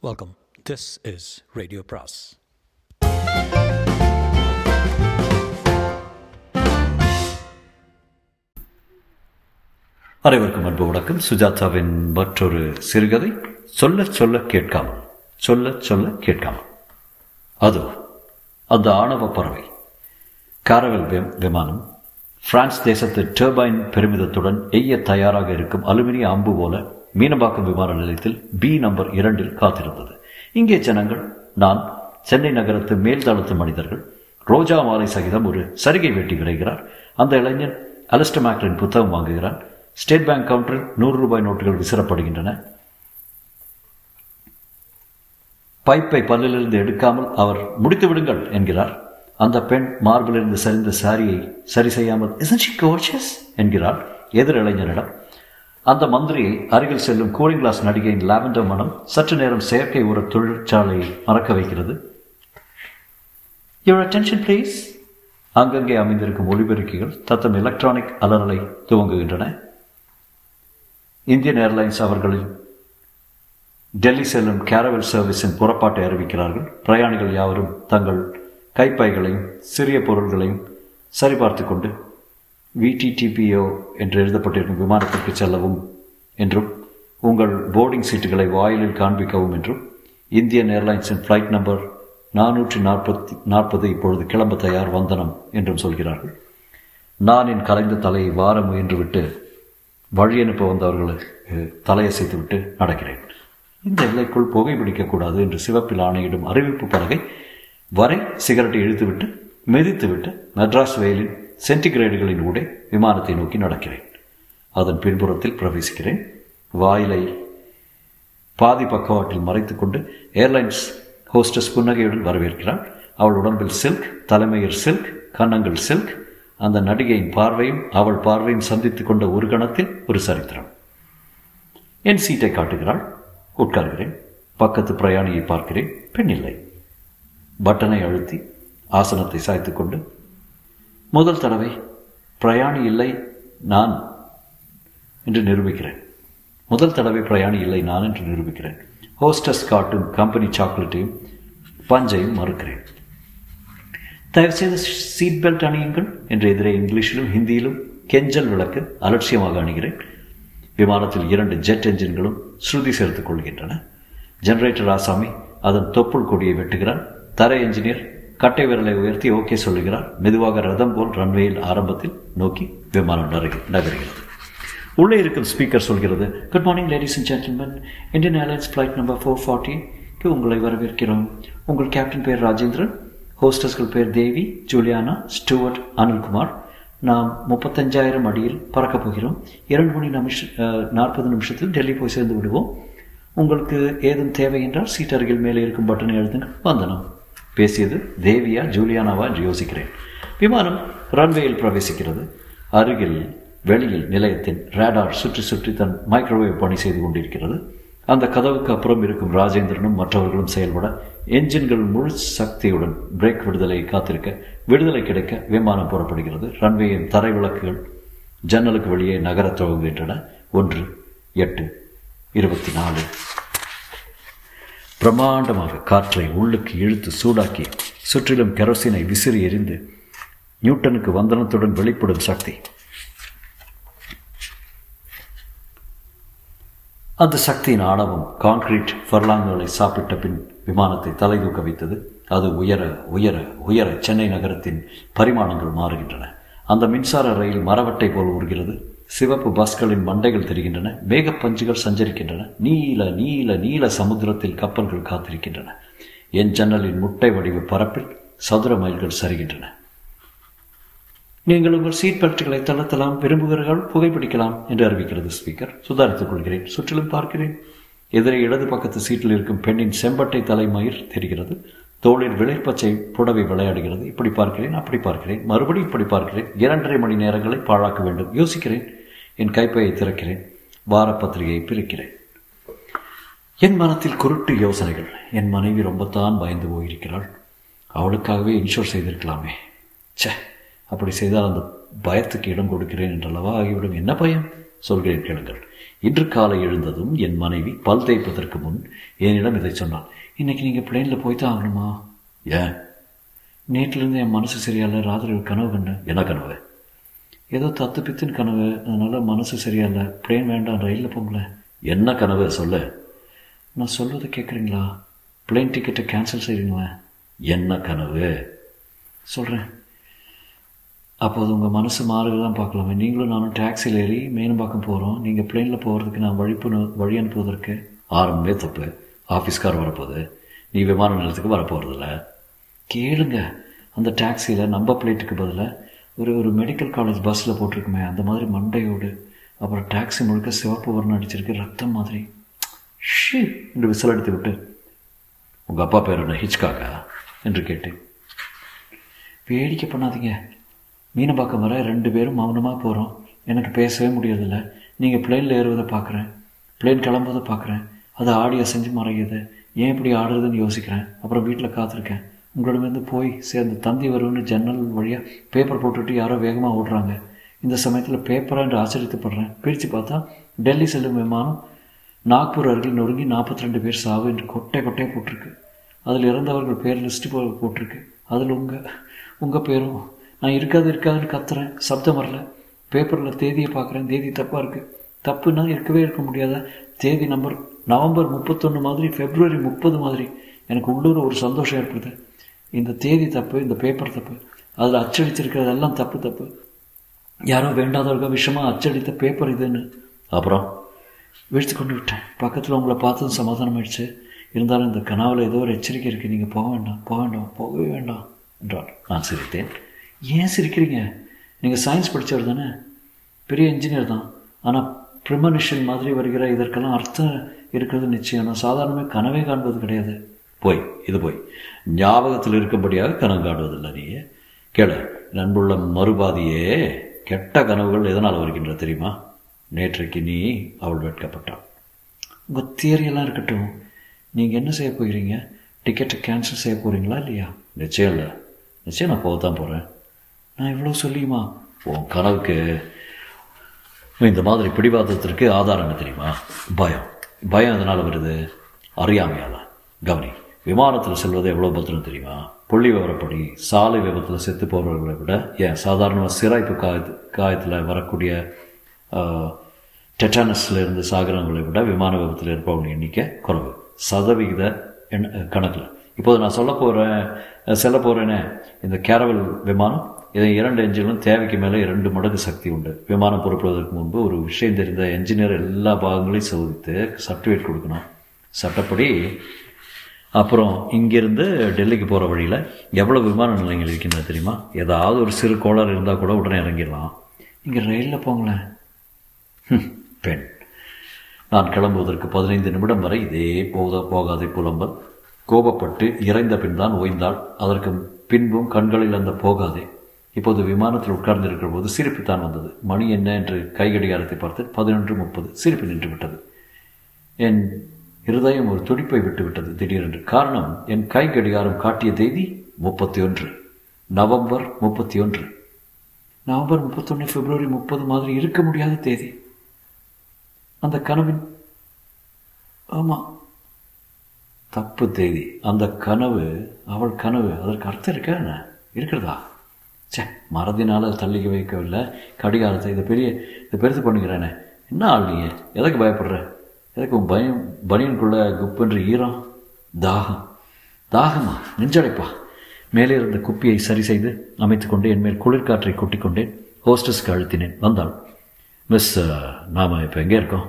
Welcome this is radio பிராஸ் அனைவருக்கும் அன்பு வணக்கம். சுஜாதாவின் மற்றொரு சிறுகதை சொல்ல சொல்ல கேட்காமல் சொல்ல சொல்ல கேட்காமல். அதோ அந்த ஆணவ பறவை காரவல் விமானம் பிரான்ஸ் தேசத்து டர்பைன் பெருமிதத்துடன் எய்ய தயாராக இருக்கும் அலுமினிய அம்பு போல மீனம்பாக்கம் விமான நிலையத்தில் பி நம்பர் இரண்டில் காத்திருந்தது. இங்கே ஜனங்கள் நான் சென்னை நகரத்து மேல்தளத்து மனிதர்கள் ரோஜா மாலை சகிதம் ஒரு சரிகை வெட்டி விரைகிறார். அந்த இளைஞன் அலஸ்டர் மேக்லின் புத்தகம் வாங்குகிறான் ஸ்டேட் பேங்க் கவுண்டரில் நூறு ரூபாய் நோட்டுகள் விசிறப்படுகின்றன. பைப்பை பல்லிலிருந்து எடுக்காமல் அவர் முடித்து விடுங்கள் என்கிறார். அந்த பெண் மார்பிலிருந்து சரிந்த சாரியை சரி செய்யாமல் என்கிறாள் என்கிறார் எதிர் இளைஞரிடம் அந்த மந்திரியை அருகில் செல்லும் கூலிங் கிளாஸ் நடிகையின் லாவெண்டர் மனம் சற்று நேரம் செயற்கை ஒரு தொழிற்சாலையை மறக்க வைக்கிறது. யுவர் அட்டென்ஷன் ப்ளீஸ் அங்கங்கே அமைந்திருக்கும் ஒளிபெருக்கிகள் தத்தம் எலக்ட்ரானிக் அலறலை துவங்குகின்றன. இந்தியன் ஏர்லைன்ஸ் அவர்களின் டெல்லி செல்லும் கேரவல் சர்வீஸின் புறப்பாட்டை அறிவிக்கிறார்கள். பிரயாணிகள் யாவரும் தங்கள் கைப்பைகளையும் சிறிய பொருள்களையும் சரிபார்த்து கொண்டு விடிடிபிஓ என்று எழுதப்பட்டிருக்கும் விமானத்திற்கு செல்லவும் என்றும் உங்கள் போர்டிங் சீட்டுகளை வாயிலில் காண்பிக்கவும் என்றும் இந்தியன் ஏர்லைன்ஸின் ஃப்ளைட் நம்பர் நானூற்றி நாற்பத்தி நாற்பது இப்பொழுது கிளம்ப தயார் வந்தனம் என்றும் சொல்கிறார்கள். நான் என் கலைந்த தலையை வார முயன்றுவிட்டு வழி அனுப்ப வந்தவர்களுக்கு தலையசைத்து விட்டு நடக்கிறேன். இந்த எல்லைக்குள் புகை பிடிக்கக்கூடாது என்று சிவப்பில் ஆணையிடும் அறிவிப்பு பலகை வரை சிகரெட்டை இழுத்துவிட்டு மிதித்துவிட்டு மெட்ராஸ் வெயிலின் சென்டிகிரேடுகளின் ஊடே விமானத்தை நோக்கி நடக்கிறேன். அதன் பின்புறத்தில் பிரவேசிக்கிறேன். வாயிலை பாதி பக்கவாட்டில் மறைத்துக்கொண்டு ஏர்லைன்ஸ் ஹோஸ்டஸ் புன்னகையுடன் வரவேற்கிறாள் அவள் உடம்பில் சில்க் தலைமையில் சில்க் கன்னங்கள் சில்க். அந்த நடிகையின் பார்வையும் அவள் பார்வையும் சந்தித்துக் கொண்ட ஒரு கணத்தில் ஒரு சரித்திரம். என் சீட்டை காட்டுகிறாள். உட்கார்கிறேன். பக்கத்து பிரயாணியை பார்க்கிறேன். பெண் இல்லை. பட்டனை அழுத்தி ஆசனத்தை சாய்த்து கொண்டு முதல் தடவை பிரயாணி இல்லை நான் என்று நிரூபிக்கிறேன். முதல் தடவை பிரயாணி இல்லை நான் என்று நிரூபிக்கிறேன். ஹோஸ்டஸ் காட்டும் கம்பெனி சாக்லேட்டையும் பஞ்சையும் மறுக்கிறேன். தயவுசெய்து சீட் பெல்ட் அணியுங்கள் என்று எதிரே இங்கிலீஷிலும் ஹிந்தியிலும் கெஞ்சல் விளக்கு அலட்சியமாக அணுகிறேன். விமானத்தில் இரண்டு ஜெட் என்ஜின்களும் ஸ்ருதி சேர்த்துக் கொள்கின்றன. ஜெனரேட்டர் ஆசாமி அதன் தொப்புள் கொடியை வெட்டுகிறான். தரை என்ஜினியர் கட்டை விரலை உயர்த்தி ஓகே சொல்லுகிறார். மெதுவாக ரதம் போல் ரன்வேயில் ஆரம்பத்தில் நோக்கி விமானம் நகர்கிறது நகருகிறது. உள்ளே இருக்கும் ஸ்பீக்கர் சொல்கிறது good morning ladies and gentlemen Indian Airlines flight number four ஃபார்ட்டிக்கு உங்களை வரவேற்கிறோம். உங்கள் கேப்டன் பேர் ராஜேந்திரன். ஹோஸ்டஸ்கள் பேர் தேவி ஜூலியானா ஸ்டூவர்ட் அனில்குமார். நாம் முப்பத்தஞ்சாயிரம் அடியில் பறக்கப் போகிறோம். இரண்டு மணி நிமிஷ நாற்பது நிமிஷத்தில் டெல்லி போய் சேர்ந்து விடுவோம். உங்களுக்கு ஏதும் தேவை என்றால் சீட் அருகில் மேலே இருக்கும் பட்டனை எழுதுங்க வந்தனம். பேசியது தேவியா ஜூலியானாவா என்று யோசிக்கிறேன். விமானம் ரன்வேயில் பிரவேசிக்கிறது. அருகில் வெளியில் நிலையத்தின் ரேடார் சுற்றி சுற்றி தன் மைக்ரோவேவ் பணி செய்து கொண்டிருக்கிறது. அந்த கதவுக்கு அப்புறம் இருக்கும் ராஜேந்திரனும் மற்றவர்களும் செயல்பட என்ஜின்கள் முழு சக்தியுடன் பிரேக் விடுதலை காத்திருக்க விடுதலை கிடைக்க விமானம் புறப்படுகிறது. ரன்வேயின் தரை விளக்குகள் ஜன்னலுக்கு வெளியே நகரத் துவங்குகின்றன. ஒன்று எட்டு இருபத்தி நாலு. பிரம்மாண்டமாக காற்றை உள்ளுக்கு இழுத்து சூடாக்கி சுற்றிலும் கெரோசினை விசிறி எறிந்து நியூட்டனுக்கு வந்தனத்துடன் வெளிப்படும் சக்தி. அந்த சக்தியின் ஆணவம் கான்கிரீட் ஃபர்லாங்குகளை சாப்பிட்ட பின் விமானத்தை தலை தூக்க வைத்தது. அது உயர உயர உயர சென்னை நகரத்தின் பரிமாணங்கள் மாறுகின்றன. அந்த மின்சார ரயில் மரவட்டை போல் உருகிறது. சிவப்பு பஸ்களின் மண்டைகள் தெரிகின்றன மேகப்பஞ்சுகள் சஞ்சரிக்கின்றன நீல நீல நீல சமுத்திரத்தில் கப்பல்கள் காத்திருக்கின்றன. என் ஜன்னலின் முட்டை வடிவ பரப்பில் சதுர மைல்கள் சரிகின்றன. நீங்கள் உங்கள் சீட் பெல்ட்டுகளை தளர்த்தலாம் விரும்புகிறார்கள் புகைப்பிடிக்கலாம் என்று அறிவிக்கிறது ஸ்பீக்கர் சுதாரித்துக் கொள்கிறேன். சுற்றிலும் பார்க்கிறேன். எதிரே இடது பக்கத்து சீட்டில் இருக்கும் பெண்ணின் செம்பட்டை தலைமயிர் தெரிகிறது. தோளில் விளைப்பச்சை புடவை விளையாடுகிறது. இப்படி பார்க்கிறேன் அப்படி பார்க்கிறேன். மறுபடியும் இப்படி பார்க்கிறேன். இரண்டரை மணி நேரங்களை பாழாக்க வேண்டும். யோசிக்கிறேன். என் கைப்பையை திறக்கிறேன் வாரப்பத்திரிகையை பிரிக்கிறேன். என் மனத்தில் குருட்டு யோசனைகள். என் மனைவி ரொம்பத்தான் பயந்து போயிருக்கிறாள். அவளுக்காகவே இன்ஷூர் செய்திருக்கலாமே. ச்சே அப்படி செய்தால் அந்த பயத்துக்கு இடம் கொடுக்கிறேன் என்றளவா ஆகிவிடும். என்ன பயம்? சொல்கிறேன் கேளுங்கள். இன்று காலை எழுந்ததும் என் மனைவி பல் தேய்ப்பதற்கு முன் என்னிடம் இதை சொன்னாள். இன்னைக்கு நீங்கள் பிளேனில் போய் தான் ஆகணுமா? ஏன்? நேற்றிலிருந்து என் மனசு சரியாயில்ல ராத்திரி கனவு கண்டேன். என்ன கனவு? ஏதோ தத்து பித்துன்னு கனவு. அதனால் மனசு சரியாயில்ல பிளேன் வேண்டாம் ரயிலில் போங்களேன் என்ன கனவு? சொல்ல. நான் சொல்வதை கேட்குறீங்களா பிளேன் டிக்கெட்டை கேன்சல் செய்கிறீங்களா என்ன கனவு? சொல்கிறேன் அப்போது உங்கள் மனசு மாறுதலாம் பார்க்கலாமே. நீங்களும் நானும் டாக்ஸியில் ஏறி மேனம்பாக்கம் போகிறோம் நீங்கள் பிளேனில் போகிறதுக்கு நான் வழிப்பு வழி அனுப்புவதற்கு. ஆரம்பமே தப்பு. ஆஃபீஸ்கார் வரப்போகுது. நீ விமான நிலையத்துக்கு வரப்போகிறதில்ல கேளுங்க. அந்த டாக்ஸியில் நம்ம பிளேட்டுக்கு பதிலாக ஒரு ஒரு மெடிக்கல் காலேஜ் பஸ்ஸில் போட்டிருக்குமே அந்த மாதிரி மண்டையோடு அப்புறம் டாக்ஸி முழுக்க சிவப்பு வர்ணம் அடிச்சிருக்கு ரத்தம் மாதிரி. ஷி! என்று விசில் அடித்து விட்டு உங்கள் அப்பா பேர் என்ன ஹிச்காக்கா? என்று கேட்டேன் வேடிக்கை பண்ணாதீங்க. மீனம்பாக்கம் வர ரெண்டு பேரும் மௌனமாக போகிறோம் எனக்கு பேசவே முடியறதில்ல நீங்கள் பிளேனில் ஏறுவதை பார்க்குறேன் பிளேன் கிளம்புவதை பார்க்குறேன் அது ஆடியோ செஞ்சு மறையுது. ஏன் இப்படி ஆடுறதுன்னு யோசிக்கிறேன். அப்புறம் வீட்டில் காத்திருக்கேன். உங்களிடமிருந்து போய் சேர்ந்து தந்தி வரும்னு ஜன்னல் வழியாக பேப்பர் போட்டுவிட்டு யாரோ வேகமாக ஓடுறாங்க. இந்த சமயத்தில் பேப்பராக என்று ஆச்சரியப்படுறேன் பிரித்து பார்த்தா டெல்லி செல்லும் விமானம் நாக்பூர் அருகில் நொறுங்கி நாற்பத்தி ரெண்டு பேர் சாவு என்று கொட்டை கொட்டையாக போட்டிருக்கு. அதில் இறந்தவர்கள் பேர் லிஸ்ட்டு போ போட்டிருக்கு. அதில் உங்கள் உங்கள் பேரும் நான் இருக்காது இருக்காதுன்னு கத்துறேன். சப்தம் வரல. பேப்பரில் தேதியை பார்க்குறேன். தேதி தப்பாக இருக்குது தப்புன்னா இருக்கவே இருக்க முடியாத தேதி நம்பர் நவம்பர் முப்பத்தொன்று மாதிரி பிப்ரவரி முப்பது மாதிரி. எனக்கு உள்ளூர் ஒரு சந்தோஷம் ஏற்படுது. இந்த தேதி தப்பு இந்த பேப்பர் தப்பு அதில் அச்சடிச்சிருக்கிறதெல்லாம் தப்பு தப்பு. யாரோ வேண்டாதவர்கள் விஷயமாக அச்சடித்த பேப்பர் இதுன்னு அப்புறம்? வீழ்த்து கொண்டு விட்டேன். பக்கத்தில் உங்களை பார்த்ததும் சமாதானம் ஆயிடுச்சு இருந்தாலும் இந்த கனாவில் ஏதோ ஒரு எச்சரிக்கை இருக்குது நீங்கள் போக வேண்டாம் போக வேண்டாம் போகவே வேண்டாம் என்றார் நான் சிரித்தேன். ஏன் சிரிக்கிறீங்க? நீங்கள் சயின்ஸ் படித்தவர் தானே? பெரிய இன்ஜினியர் தான். ஆனால் ப்ரிமனிஷன் மாதிரி வருகிற இதற்கெல்லாம் அர்த்தம் இருக்கிறது நிச்சயம். நான் சாதாரணமாக கனவே காண்பது கிடையாது. போய் இது போய். ஞாபகத்தில் இருக்கும்படியாக கனவு காடுவதில்லை நீ கேள நண்புள்ள மறுபாதியே கெட்ட கனவுகள் எதனால் வருகின்ற தெரியுமா? நேற்றைக்கு நீ அவள் வெட்கப்பட்டாள். உங்கள் தியரியெல்லாம் இருக்கட்டும். நீங்கள் என்ன செய்ய போகிறீங்க? டிக்கெட்டை கேன்சல் செய்ய போகிறீங்களா இல்லையா? நிச்சயம் இல்லை. நிச்சயம் நான் போக தான் போகிறேன் நான் இவ்வளோ சொல்லியுமா? உன் கனவுக்கு இந்த மாதிரி பிடிவாதத்திற்கு ஆதாரம் என்ன தெரியுமா? பயம். பயம் எதனால் வருது? அறியாமையால். கவனி. விமானத்தில் செல்வது எவ்வளோ பத்திரம் தெரியுமா? புள்ளி விவரப்படி சாலை விபத்தில் செத்து போகிறவர்களை விட ஏன் சாதாரணமாக சிராய்ப்பு காய காயத்தில் வரக்கூடிய டெட்டானஸில் இருந்து சாகிறவங்களை விட விமான விபத்தில் இருப்பவங்க எண்ணிக்கை குறைவு. சதவிகித எண் கணக்கில். இப்போது நான் சொல்ல போகிறேன் செல்ல போகிறேனே இந்த கேரவல் விமானம் இதை இரண்டு என்ஜின்களும் தேவைக்கு மேலே இரண்டு மடங்கு சக்தி உண்டு. விமானம் புறப்படுவதற்கு முன்பு ஒரு விஷயம் தெரிந்த என்ஜினியர் எல்லா பாகங்களையும் சோதித்து சர்டிஃபிகேட் கொடுக்கணும். சட்டப்படி அப்புறம் இங்கேருந்து டெல்லிக்கு போகிற வழியில் எவ்வளோ விமான நிலையங்கள் இருக்கின்றது தெரியுமா? ஏதாவது ஒரு சிறு கோளாறு இருந்தால் கூட உடனே இறங்கிடலாம். இங்கே ரயிலில் போங்களேன். பெண். நான் கிளம்புவதற்கு பதினைந்து நிமிடம் வரை இதே போத போகாதே புலம்பல். கோபப்பட்டு இறைந்த பின் தான் ஓய்ந்தாள். அதற்கு பின்பும் கண்களில் அந்த போகாதே. இப்போது விமானத்தில் உட்கார்ந்திருக்கிற போது சிரிப்பு தான் வந்தது. மணி என்ன என்று கைகடிகாரத்தை பார்த்து பதினொன்று முப்பது. சிரிப்பு நின்று விட்டது என் இருதயம் ஒரு துடிப்பை விட்டுவிட்டது திடீரென்று. காரணம் என் கை கடிகாரம் காட்டிய தேதி முப்பத்தி ஒன்று நவம்பர் முப்பத்தி ஒன்று நவம்பர் முப்பத்தொன்று பிப்ரவரி முப்பது மாதிரி இருக்க முடியாத தேதி. அந்த கனவின் ஆமாம் தப்பு தேதி. அந்த கனவு அவள் கனவு அதற்கு அர்த்தம் இருக்கா என்ன? இருக்கிறதா? சே மறதினால தள்ளிக்க வைக்கவில்லை. கடிகாரத்தை இதை பெரிய இதை பெருசு பண்ணுகிறேனே என்ன ஆள் நீங்கள் எதுக்கு பயப்படுற? எனக்கு பயம் பனியனுக்குள்ள குப்பென்று ஈரம் தாகம். தாகமா? நெஞ்சடைப்பா. மேலே இருந்த குப்பியை சரி செய்து அமைத்துக்கொண்டு என் மேல் குளிர்காற்றை கொட்டிக்கொண்டேன் ஹோஸ்டஸ்க்கு அழுத்தினேன். வந்தாள். மிஸ் uh, நாம் இப்போ எங்கே இருக்கோம்?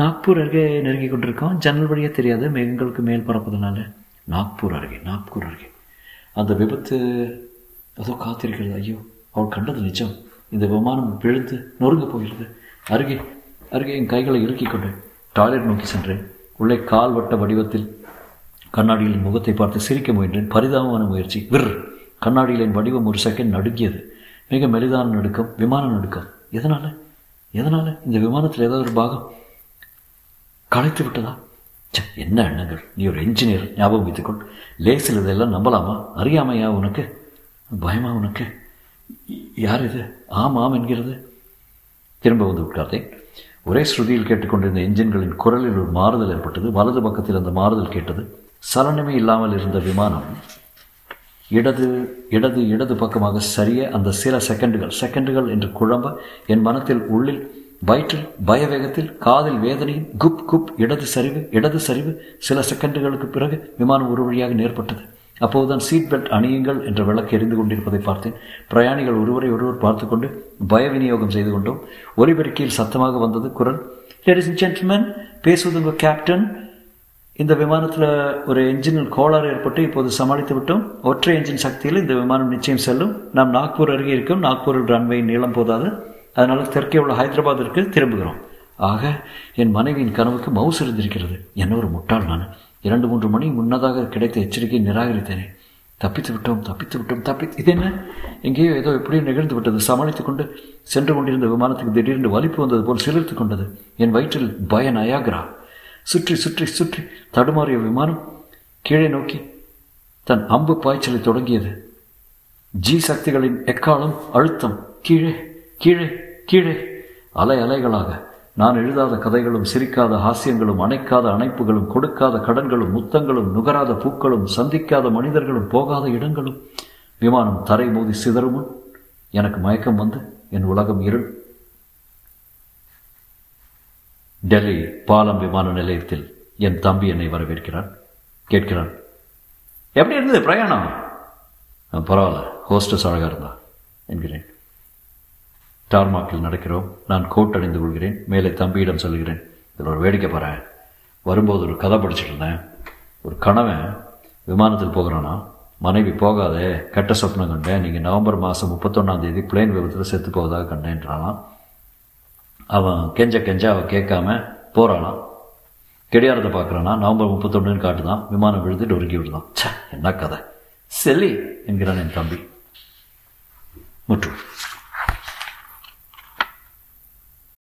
நாக்பூர் அருகே நெருங்கி கொண்டிருக்கோம். ஜன்னல் வழியாக தெரியாது. மேகங்களுக்கு மேல் பறப்பதனால நாக்பூர் அருகே நாக்பூர் அருகே. அந்த விபத்து அதோ காத்திருக்கிறது. ஐயோ அவள் கண்டது நிஜம். இந்த விமானம் விழுந்து நொறுங்க போகிறது. அருகே அருகே என் கைகளை இறுக்கி கொண்டேன். டாய்லெட் நோக்கி சென்றேன். உள்ளே கால் வட்ட வடிவத்தில் கண்ணாடியில் என் முகத்தை பார்த்து சிரிக்க முயன்றேன். பரிதாபமான முயற்சி. விர்! கண்ணாடியில் என் வடிவம் ஒரு செகண்ட் நடுங்கியது. மிக மெலிதான நடுக்கம் விமான நடுக்கம். எதனால்? எதனால்? இந்த விமானத்தில் ஏதாவது ஒரு பாகம் களைத்து விட்டதா? என்ன எண்ணங்கள்? நீ ஒரு என்ஜினியர் ஞாபகம் வைத்துக்கொள். லேசில் இதெல்லாம் நம்பலாமா? அறியாமையா உனக்கு? பயமா உனக்கு? யார் இது? ஆம் ஆம் என்கிறது. திரும்ப வந்து உட்கார்ந்தேன். ஒரே ஸ்ருதியில் கேட்டுக்கொண்டிருந்த என்ஜின்களின் குரலில் ஒரு மாறுதல் ஏற்பட்டது. வலது பக்கத்தில் அந்த மாறுதல் கேட்டது. சலனமே இல்லாமல் இருந்த விமானம் இடது இடது இடது பக்கமாக சரிய அந்த சில செகண்டுகள் செகண்டுகள் என்று குழம்ப என் மனத்தில் உள்ளில் வயிற்றில் பயவேகத்தில் காதில் வேதனையும் குப் குப் இடது சரிவு இடது சரிவு சில செகண்டுகளுக்கு பிறகு விமானம் ஒரு வழியாக நேர்பட்டது. அப்போதுதான் சீட் பெல்ட் அணியுங்கள் என்ற விளக்கு எரிந்து கொண்டிருப்பதை பார்த்தேன். பிரயாணிகள் ஒருவரை ஒருவர் பார்த்து கொண்டு பய விநியோகம் செய்து கொண்டோம். ஒலிபெருக்கியில் சத்தமாக வந்தது குரல் லேடிஸ் அண்ட் ஜென்டில்மேன் உங்கள் கேப்டன் இந்த விமானத்தில் ஒரு என்ஜினில் கோளாறு ஏற்பட்டு இப்போது சமாளித்து விட்டோம். ஒற்றை என்ஜின் சக்தியில் இந்த விமானம் நிச்சயம் செல்லும். நாம் நாக்பூர் அருகே இருக்கோம். நாக்பூரில் ரன்வேயின் நீளம் போதாது. அதனால் தெற்கே உள்ள ஹைதராபாத்திற்கு திரும்புகிறோம். ஆக என் மனைவியின் கனவுக்கு மவுஸ் இருந்திருக்கிறது என்ன ஒரு முட்டாள் நான். இரண்டு மூன்று மணி முன்னதாக கிடைத்த எச்சரிக்கையை நிராகரித்தேனே. தப்பித்து விட்டோம் தப்பித்து விட்டோம் தப்பி இது என்ன? எங்கேயோ ஏதோ எப்படியோ நிகழ்ந்து விட்டது. சமாளித்துக் கொண்டு சென்று கொண்டிருந்த விமானத்துக்கு திடீரென்று வலிப்பு வந்தது போல் சிலிர்த்து கொண்டது. என் வயிற்றில் பய நயாகரா. சுற்றி சுற்றி சுற்றி தடுமாறிய விமானம் கீழே நோக்கி தன் அம்பு பாய்ச்சலை தொடங்கியது. ஜி சக்திகளின் எக்காலம் அழுத்தம் கீழே கீழே கீழே அலை அலைகளாக நான் எழுதாத கதைகளும் சிரிக்காத ஹாஸ்யங்களும் அணைக்காத அணைப்புகளும் கொடுக்காத கடன்களும் முத்தங்களும் நுகராத பூக்களும் சந்திக்காத மனிதர்களும் போகாத இடங்களும். விமானம் தரை மோதி சிதறுமுன் எனக்கு மயக்கம் வந்து என் உலகம் இருள். டெல்லி பாலம் விமான நிலையத்தில் என் தம்பி என்னை வரவேற்கிறான் கேட்கிறான் எப்படி இருந்தது பிரயாணம்? பரவாயில்ல ஹோஸ்டஸ் அழகாக இருந்தா என்கிறேன். டார்மாக்கில் நடக்கிறோம். நான் கோட் அணிந்து கொள்கிறேன். மேலே தம்பியிடம் சொல்கிறேன் இதில் ஒரு வேடிக்கை பாறேன் வரும்போது ஒரு கதை படிச்சுட்டு இருந்தேன். ஒரு கணவன் விமானத்தில் போகிறானா? மனைவி போகாதே கெட்ட சொப்னம் கண்டேன். நீங்கள் நவம்பர் மாதம் முப்பத்தொன்னாம் தேதி பிளேன் விபத்தில் செத்து போவதாக கண்டேன்றானாம் அவன் கெஞ்ச கெஞ்ச அவன் கேட்காம போகிறானாம் கெடியாரத்தை பார்க்குறானா? நவம்பர் முப்பத்தொன்னுன்னு காட்டுதான். விமானம் விழுந்துட்டு ஒருங்கி விடுதான் ச்சே என்ன கதை. செல்லி என்கிறான் என் தம்பி. முற்று.